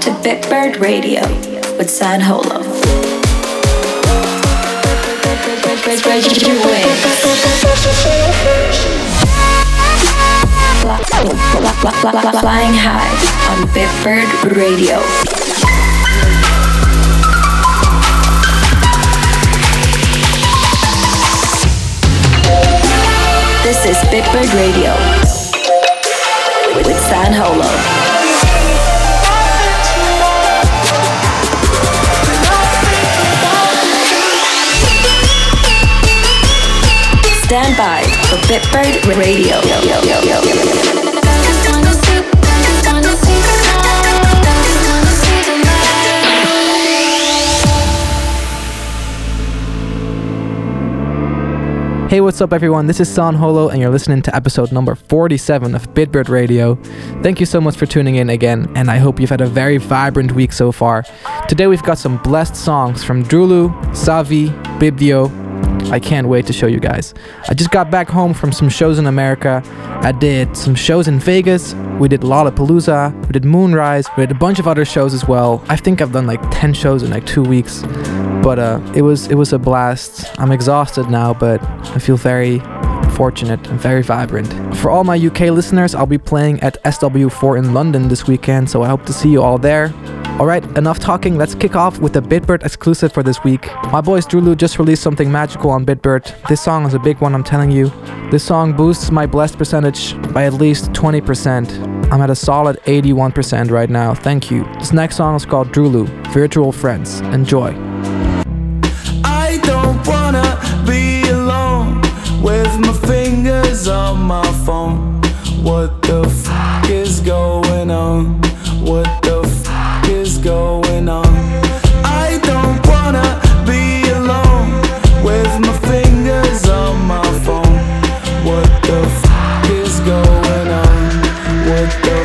to Bitbird Radio with San Holo. Flying high on Bitbird Radio. This is Bitbird Radio with San Holo. Stand by for Bitbird Radio. Hey, what's up, everyone? This is San Holo, and you're listening to episode number 47 of Bitbird Radio. Thank you so much for tuning in again, and I hope you've had a very vibrant week so far. Today, we've got some blessed songs from DROELOE, Savi, Bibdio, I can't wait to show you guys. I just got back home from some shows in America. I did some shows in Vegas. We did Lollapalooza. We did Moonrise. We did a bunch of other shows as well. I think I've done like 10 shows in like two weeks. But uh, it was it was a blast. I'm exhausted now, but I feel very fortunate and very vibrant. For all my UK listeners, I'll be playing at SW4 in London this weekend, so I hope to see you all there. Alright, enough talking, let's kick off with the Bitbird exclusive for this week. My boys DROELOE just released something magical on Bitbird. This song is a big one, I'm telling you. This song boosts my blessed percentage by at least 20%. I'm at a solid 81% right now, thank you. This next song is called DROELOE, Virtual Friends. Enjoy. I don't wanna be alone with my fingers on my phone. What the fuck is going on? What the is going on. I don't wanna be alone with my fingers on my phone. What the fuck is going on? What the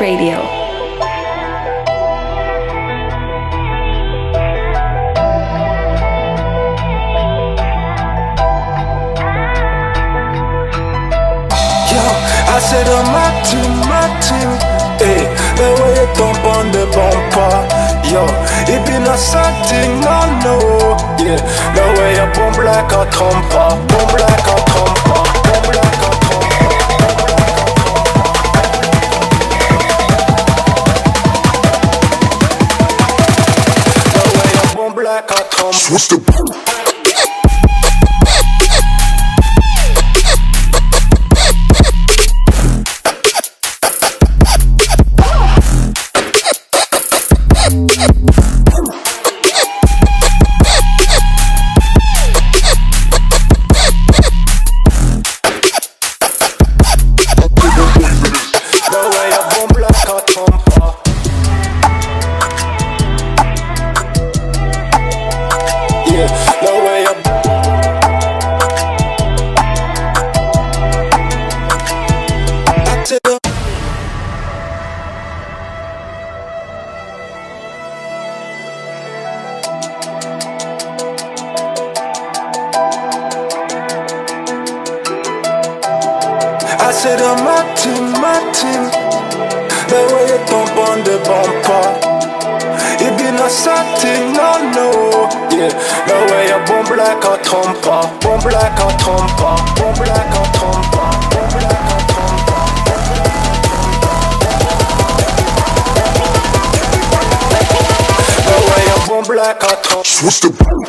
Radio. Yo, I said I'm my team, my team. Hey, the way you thump on the bumper, yo. It be not something I know, yeah. The way you bump like a thumper, pump like a thumper. What's the Switch the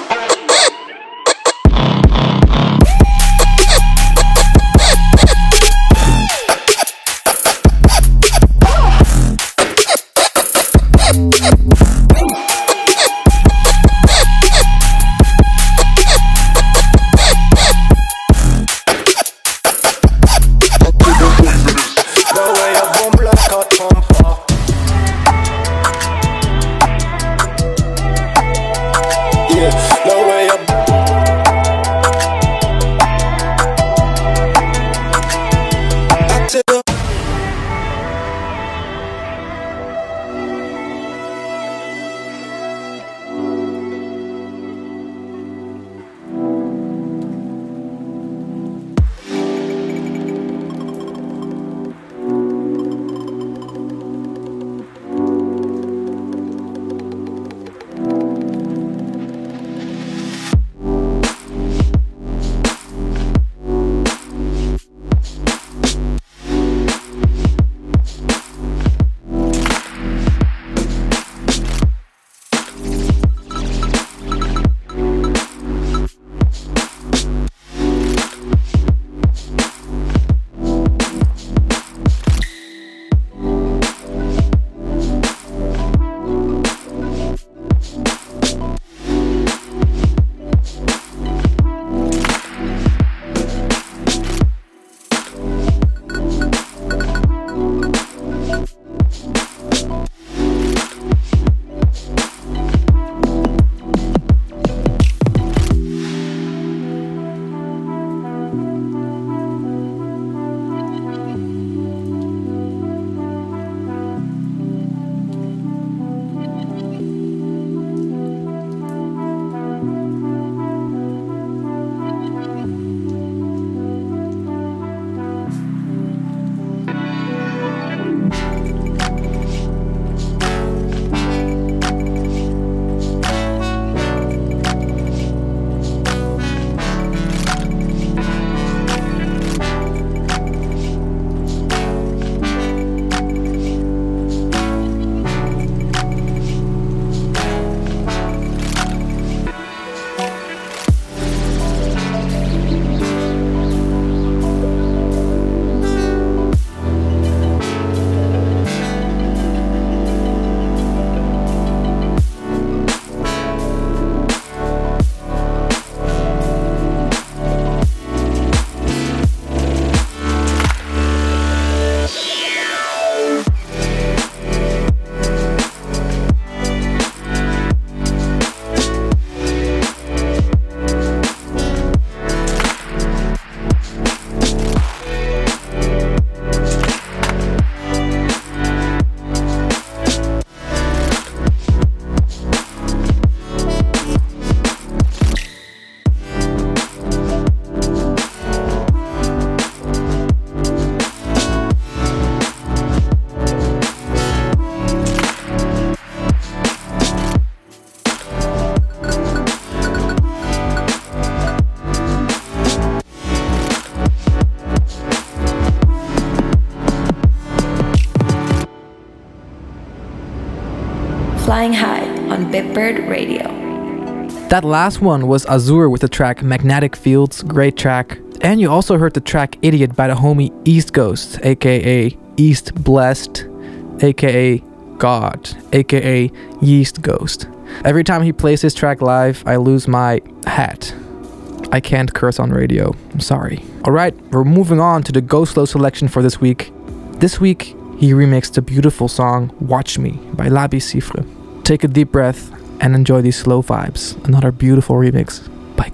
Flying High on Bitbird Radio. That last one was Azure with the track Magnetic Fields, great track. And you also heard the track Idiot by the homie East Ghost, aka East Blessed, aka God, aka Yeast Ghost. Every time he plays his track live, I lose my hat. I can't curse on radio. I'm sorry. Alright, we're moving on to the Go Slow selection for this week. This week, he remixed the beautiful song Watch Me by Labi Siffre. Take a deep breath and enjoy these slow vibes. Another beautiful remix by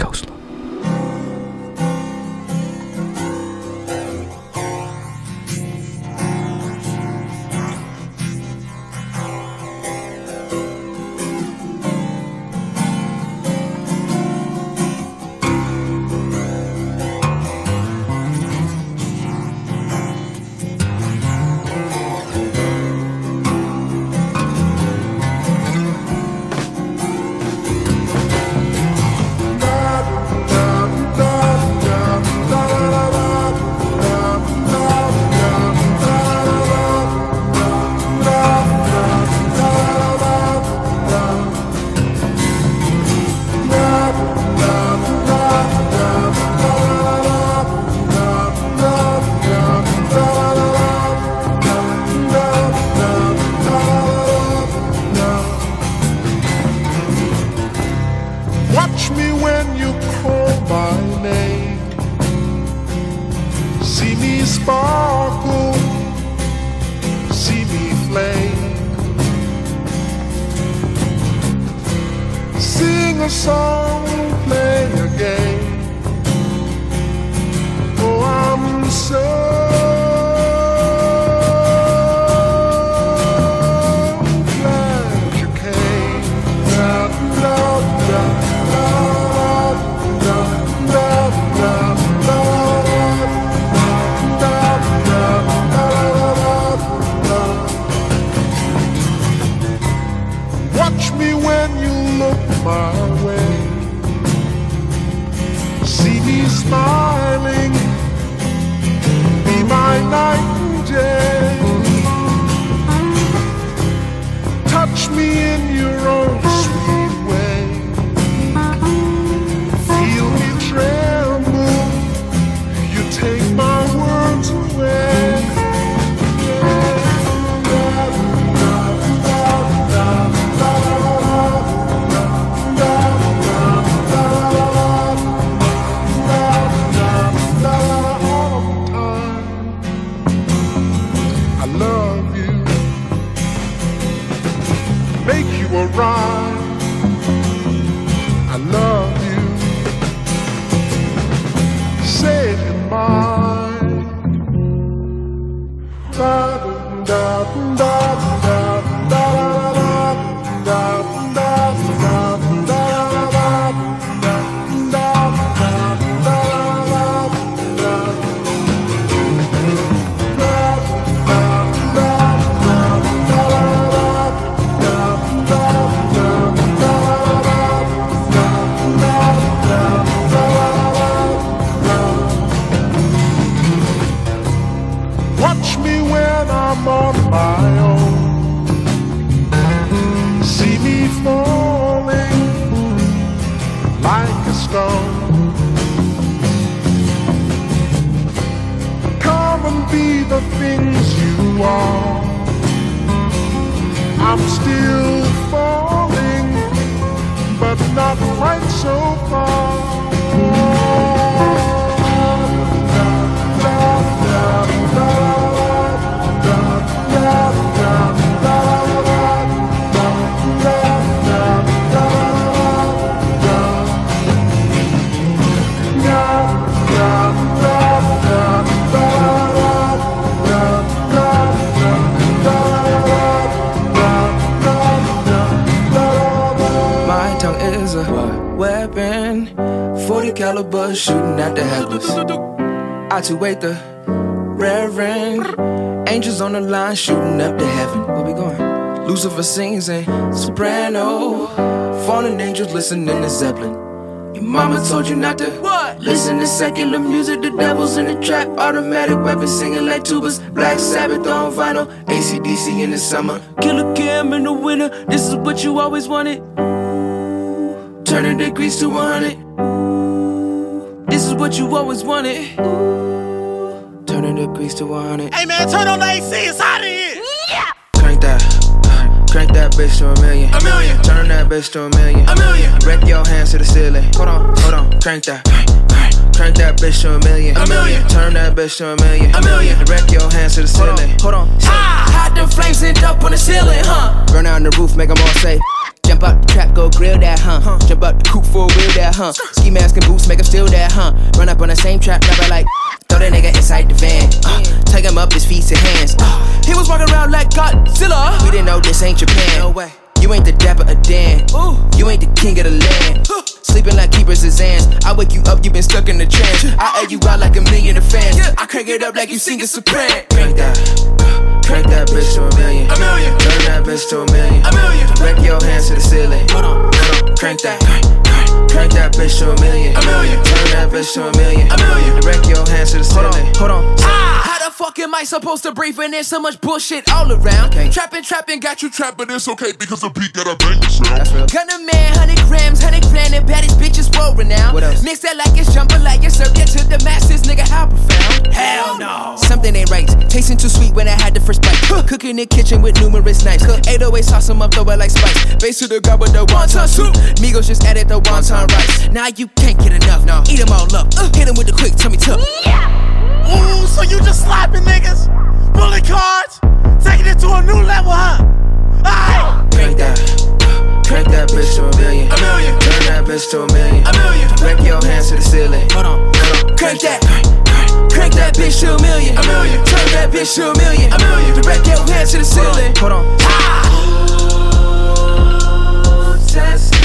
sing a song. watch me when I'm on my own. See me falling like a stone. Come and be the things you are. I'm still falling, but not quite so far. Go Slow. to heaven. I to wait the reverend. Angels on the line shooting up to heaven. Where we going? Lucifer sings and soprano. Fallen angels listening to Zeppelin. Your mama told you not to what? Listen to secular music, the devil's in the trap. Automatic weapons singing like tubas. Black Sabbath on vinyl. ACDC in the summer. Killa Cam in the winter. This is what you always wanted. Turning degrees to 100. This is what you always wanted. Turning degrees to 100. Hey man, turn on the AC, it's hot in here. Crank that. Uh, crank that bitch to a million. A million. Turn that bitch to a million. A million. Wreck your hands to the ceiling. Hold on, hold on. Crank that. Crank that bitch to a million. A million. Turn that bitch to a million. A million. Wreck your hands to the ceiling. Hold on. Hide them flames end up on the ceiling, huh? Run out on the roof, make them all say. Jump out the trap, go grill that, huh? Jump out the coop for a wheel that, huh? Ski mask and boots, make them steal that, huh? Run up on the same trap, never like. Throw that nigga inside the van. Uh, take him up his feet and hands. Uh, he was walking around like Godzilla. We didn't know this ain't Japan. No way. You ain't the dapper of Dan. Ooh. You ain't the king of the land. Huh. Sleeping like keepers of Zans. I wake you up, you been stuck in the trance. I air you out like a million of fans. I crank it up like you singing soprano. Crank that. Crank that bitch to a million. A million. Turn that bitch to a million. A million. Wreck your hands to the ceiling. Hold on, hold on. Crank that. Crank that bitch to a million. A million. Turn that bitch to a million. A million. Wreck your hands to the ceiling. Hold on. Hold on. Ah! How the fuck am I supposed to breathe when there's so much bullshit all around? Trapping, trapping, got you trapped, but it's okay because the beat got a banger sound. That's real. Gunna man, 100 grams, 100 grand, and baddest bitches world renowned. What else? Mix that like it's jumping like it's served to the masses, nigga, how profound? Hell no. Something ain't right. Tasting too sweet when I had the first bite. Cooking in the kitchen with numerous knives. Cook 808 sauce 'em up, throw it like spice. Base to the gut with the wonton soup. Migos just added the wonton rice. Now you can't get enough. No. Eat 'em all up. Uh, hit 'em with the quick tummy tuck. Yeah. Ooh, so you just slapping niggas? Bullet cards? Taking it to a new level, huh? Alright. Crank that. Crank that bitch to a million. A million. Turn that bitch to a million. A million. Wreck your hands to the ceiling. Hold on, hold on. Crank that. Crank that bitch to a million. A million. Turn that bitch to a million. A million. Wreck your hands to the ceiling. Hold on. Testify.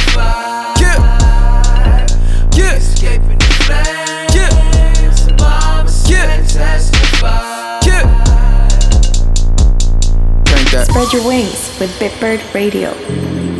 That. Spread your wings with Bitbird Radio.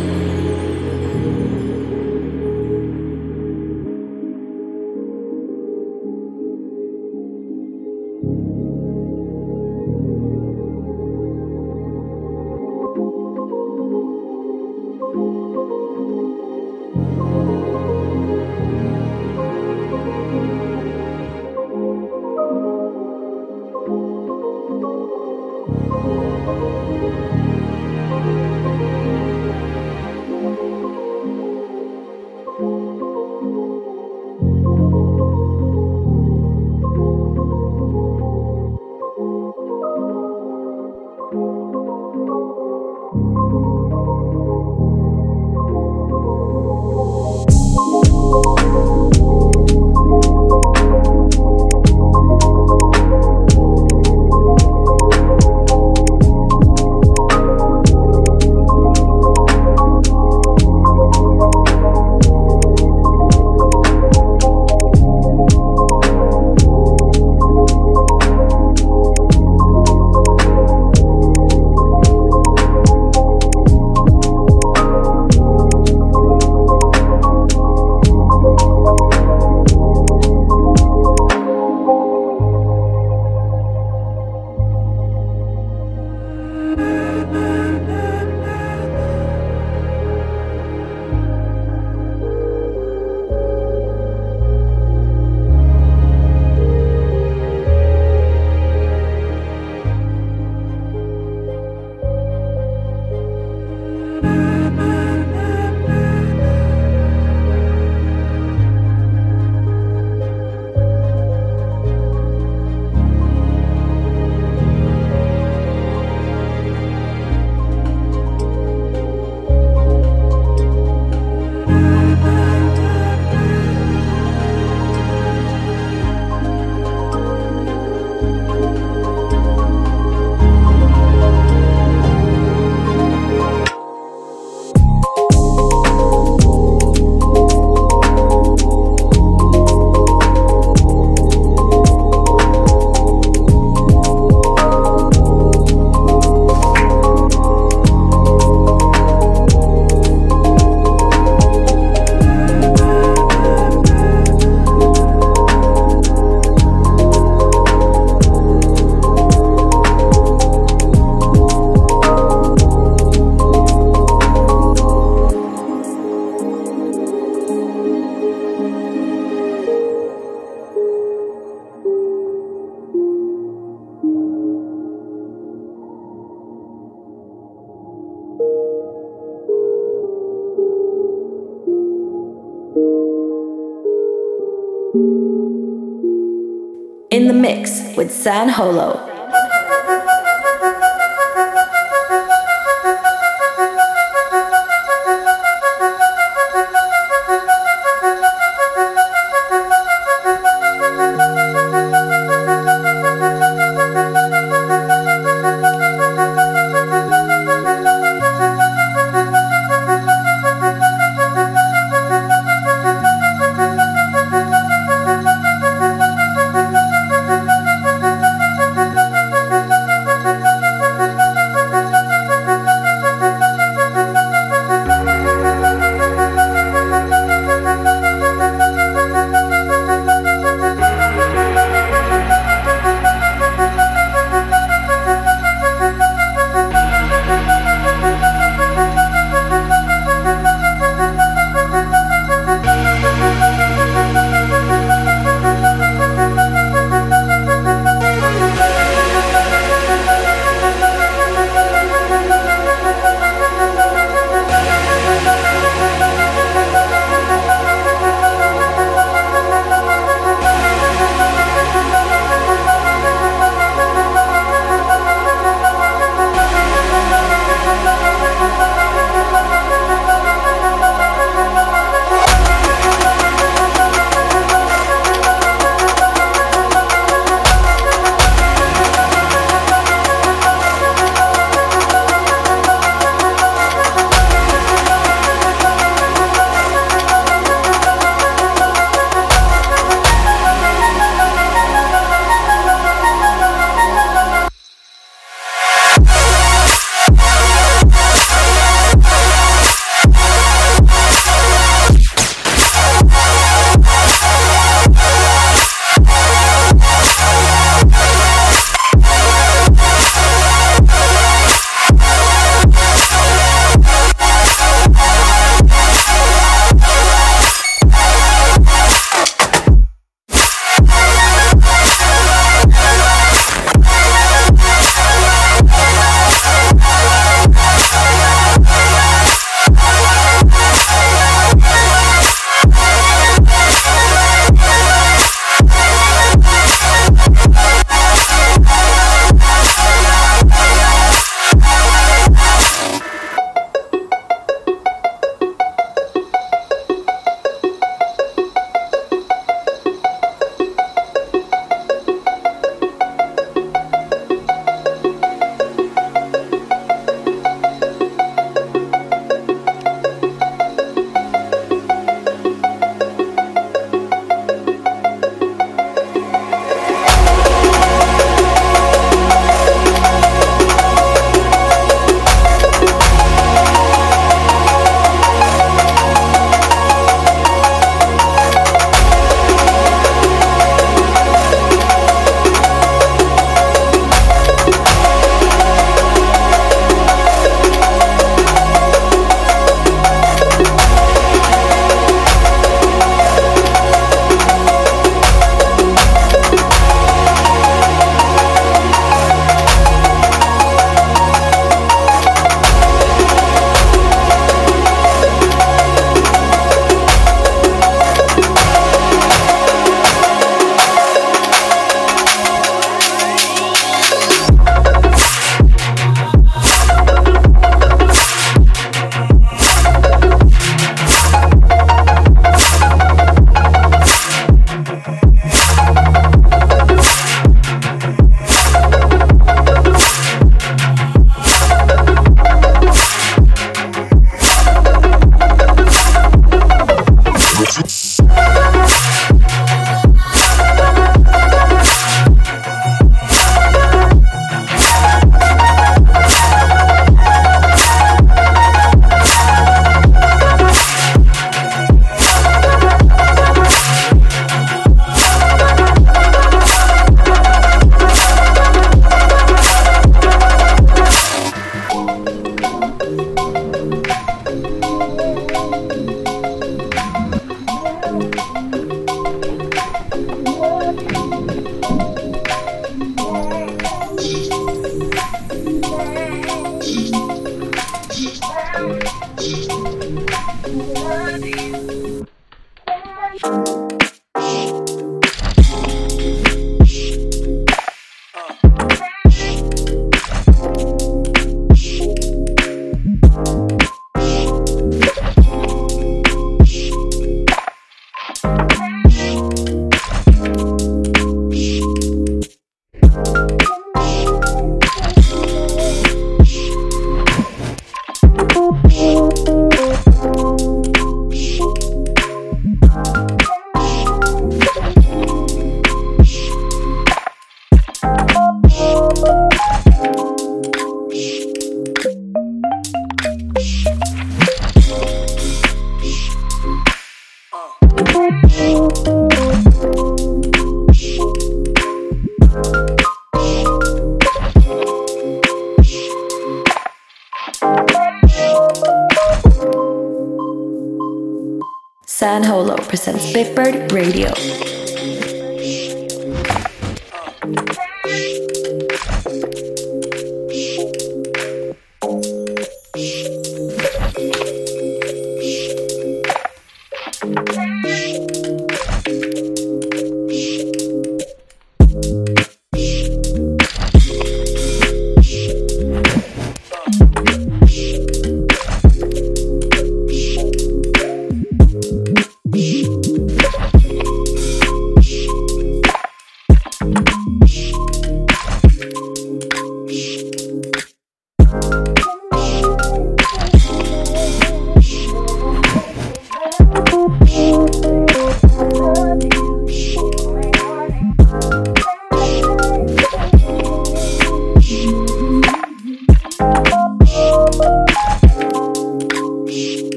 San Holo.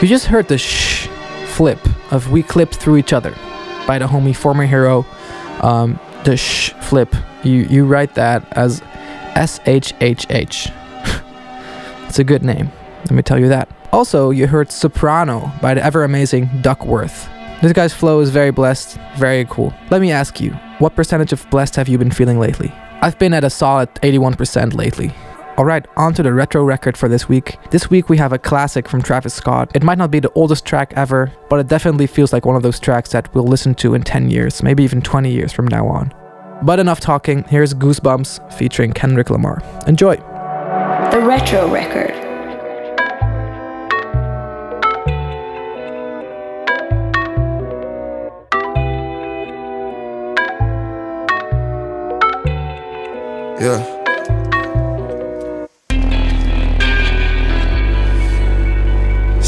You just heard the shh flip of We Clipped Through Each Other by the homie former hero. Um, the shh flip, you, you write that as S H H H. It's a good name, let me tell you that. Also, you heard Soprano by the ever amazing Duckwrth. This guy's flow is very blessed, very cool. Let me ask you, what percentage of blessed have you been feeling lately? I've been at a solid 81% lately. Alright, on to the retro record for this week. This week we have a classic from Travis Scott. It might not be the oldest track ever, but it definitely feels like one of those tracks that we'll listen to in 10 years, maybe even 20 years from now on. But enough talking, here's Goosebumps featuring Kendrick Lamar. Enjoy! The Retro Record. Yeah.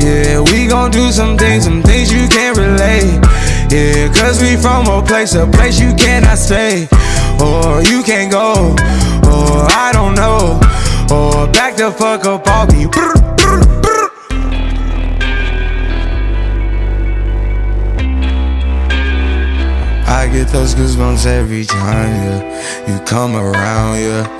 Yeah, we gon' do some things, some things you can't relate. Yeah, cause we from a place, a place you cannot stay. Or you can't go, or I don't know. Or back the fuck up brr, brr. I get those goosebumps every time, yeah. You come around, yeah.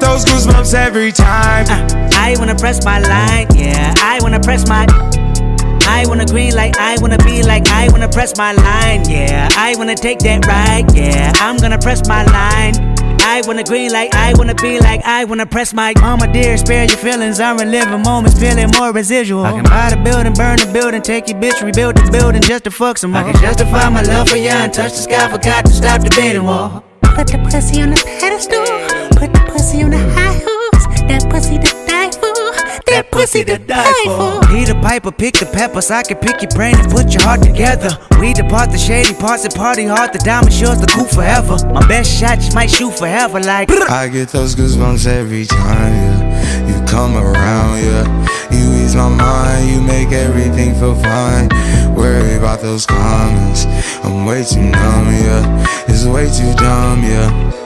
Yeah. I get those goosebumps every time. Uh, I wanna press my line, yeah. I wanna press my. I wanna green like I wanna be like I wanna press my line, yeah. I wanna take that ride, yeah. I'm gonna press my line. I wanna green like I wanna be like I wanna press my mama dear, spare your feelings. I'm reliving moments, feeling more residual. I can buy the building, burn the building, take your bitch, rebuild the building just to fuck some more. I can justify my love for you and touch the sky, forgot to stop the bidding war. Put the pussy on the pedestal. Put the pussy on the high horse. That pussy to die for. That pussy to die for. Peter Piper, pick the peppers. I can pick your brain and put your heart together. We depart the shady parts and party hard. The diamond shows the cool forever. My best shot just might shoot forever. Like, I get those goosebumps every time, yeah. You come around, yeah. You ease my mind, you make everything feel fine. Worry about those comments. I'm way too numb, yeah. It's way too dumb, yeah.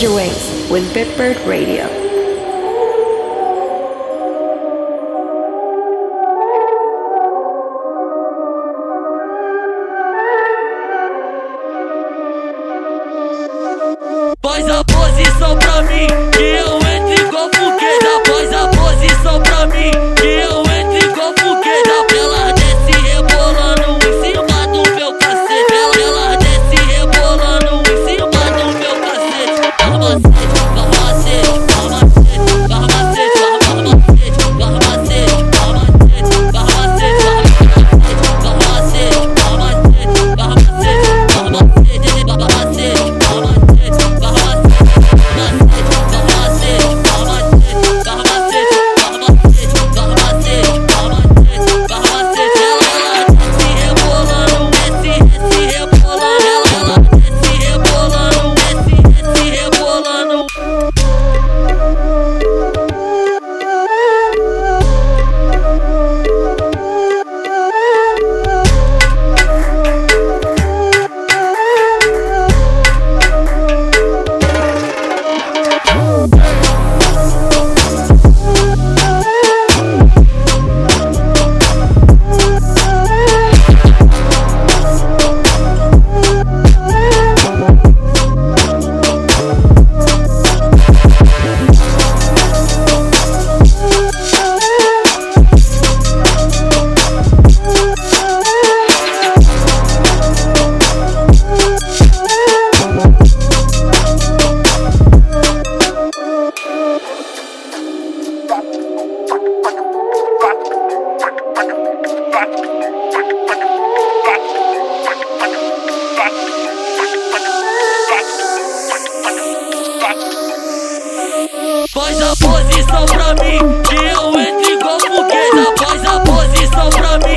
Your wings with Bitbird Radio. Faz a posição pra mim, que eu entro igual fogueira. Faz a posição pra mim.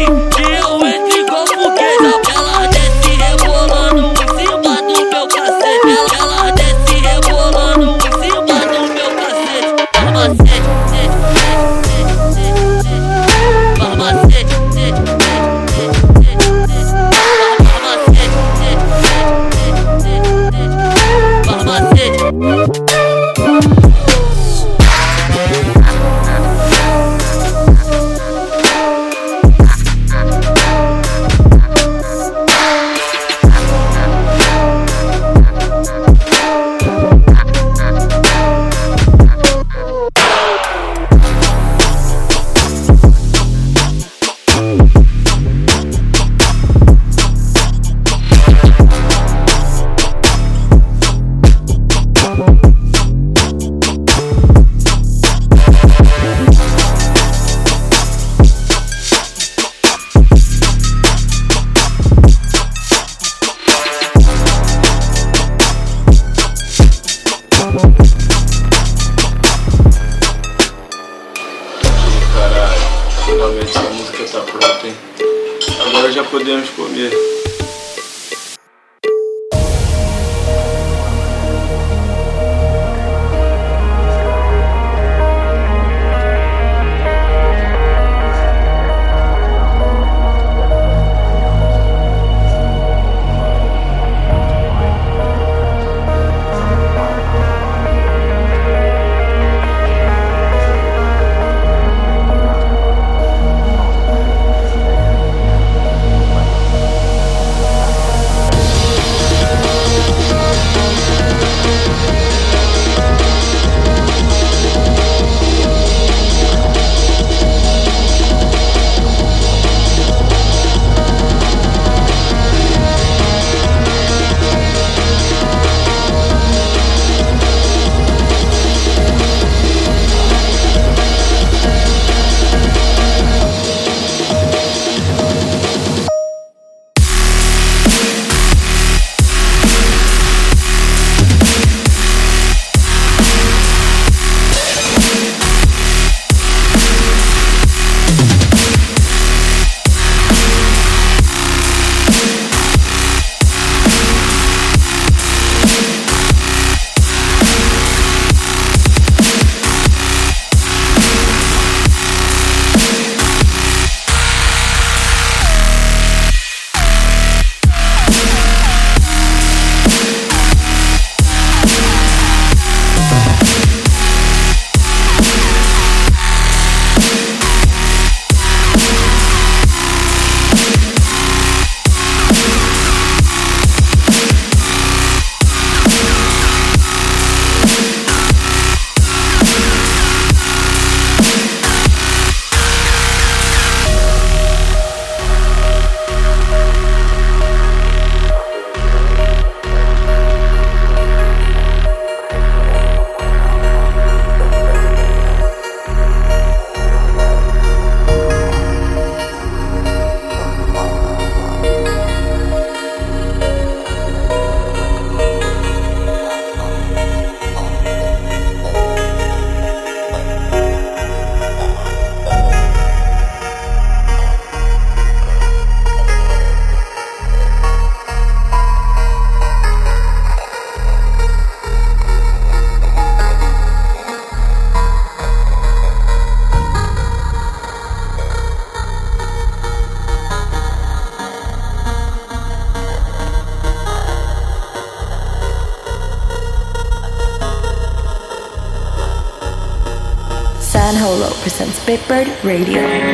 Bitbird Radio.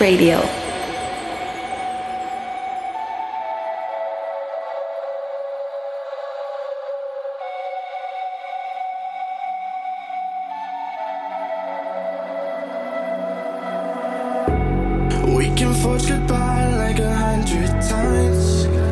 Radio. We can forge goodbye like a hundred times.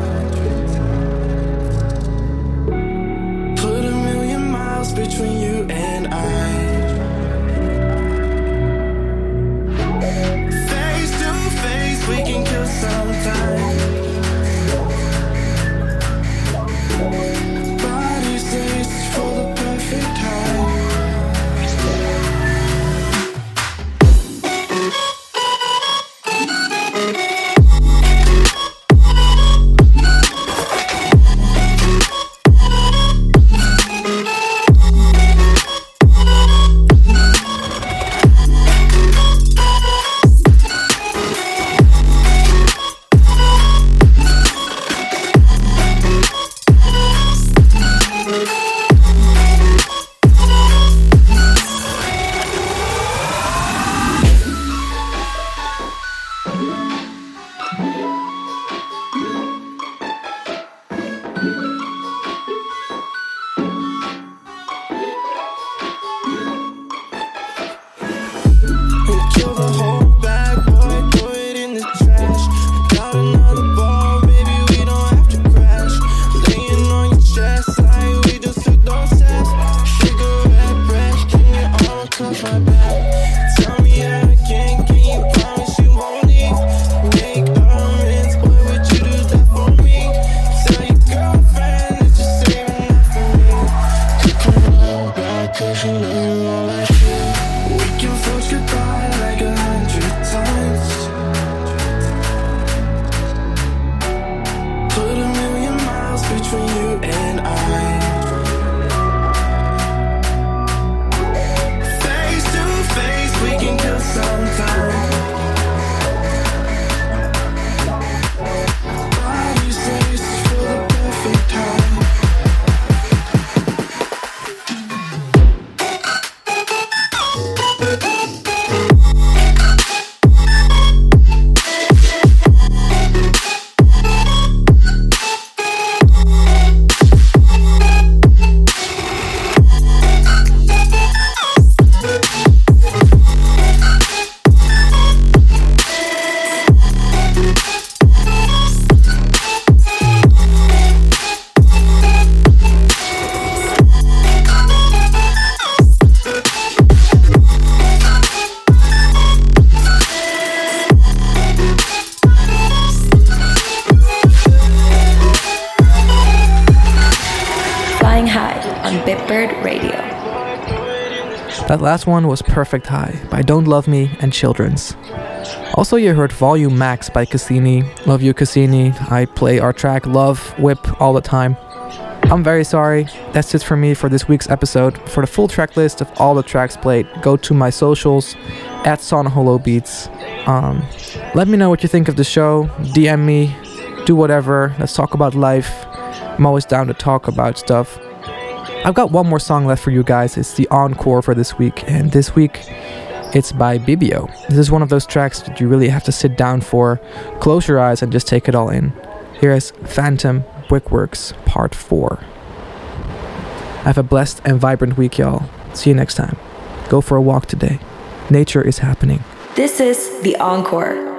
Last one was Perfect High by Don't Love Me and Children's. Also, you heard Volume Max by Cassini. Love you, Cassini. I play our track Love Whip all the time. I'm very sorry. That's it for me for this week's episode. For the full track list of all the tracks played, go to my socials at San Holo Beats. Um, let me know what you think of the show. DM me. Do whatever. Let's talk about life. I'm always down to talk about stuff. I've got one more song left for you guys. It's the encore for this week, and this week it's by Bibio. This is one of those tracks that you really have to sit down for, close your eyes, and just take it all in. Here is Phantom Brickworks Part 4. Have a blessed and vibrant week, y'all. See you next time. Go for a walk today. Nature is happening. This is The Encore.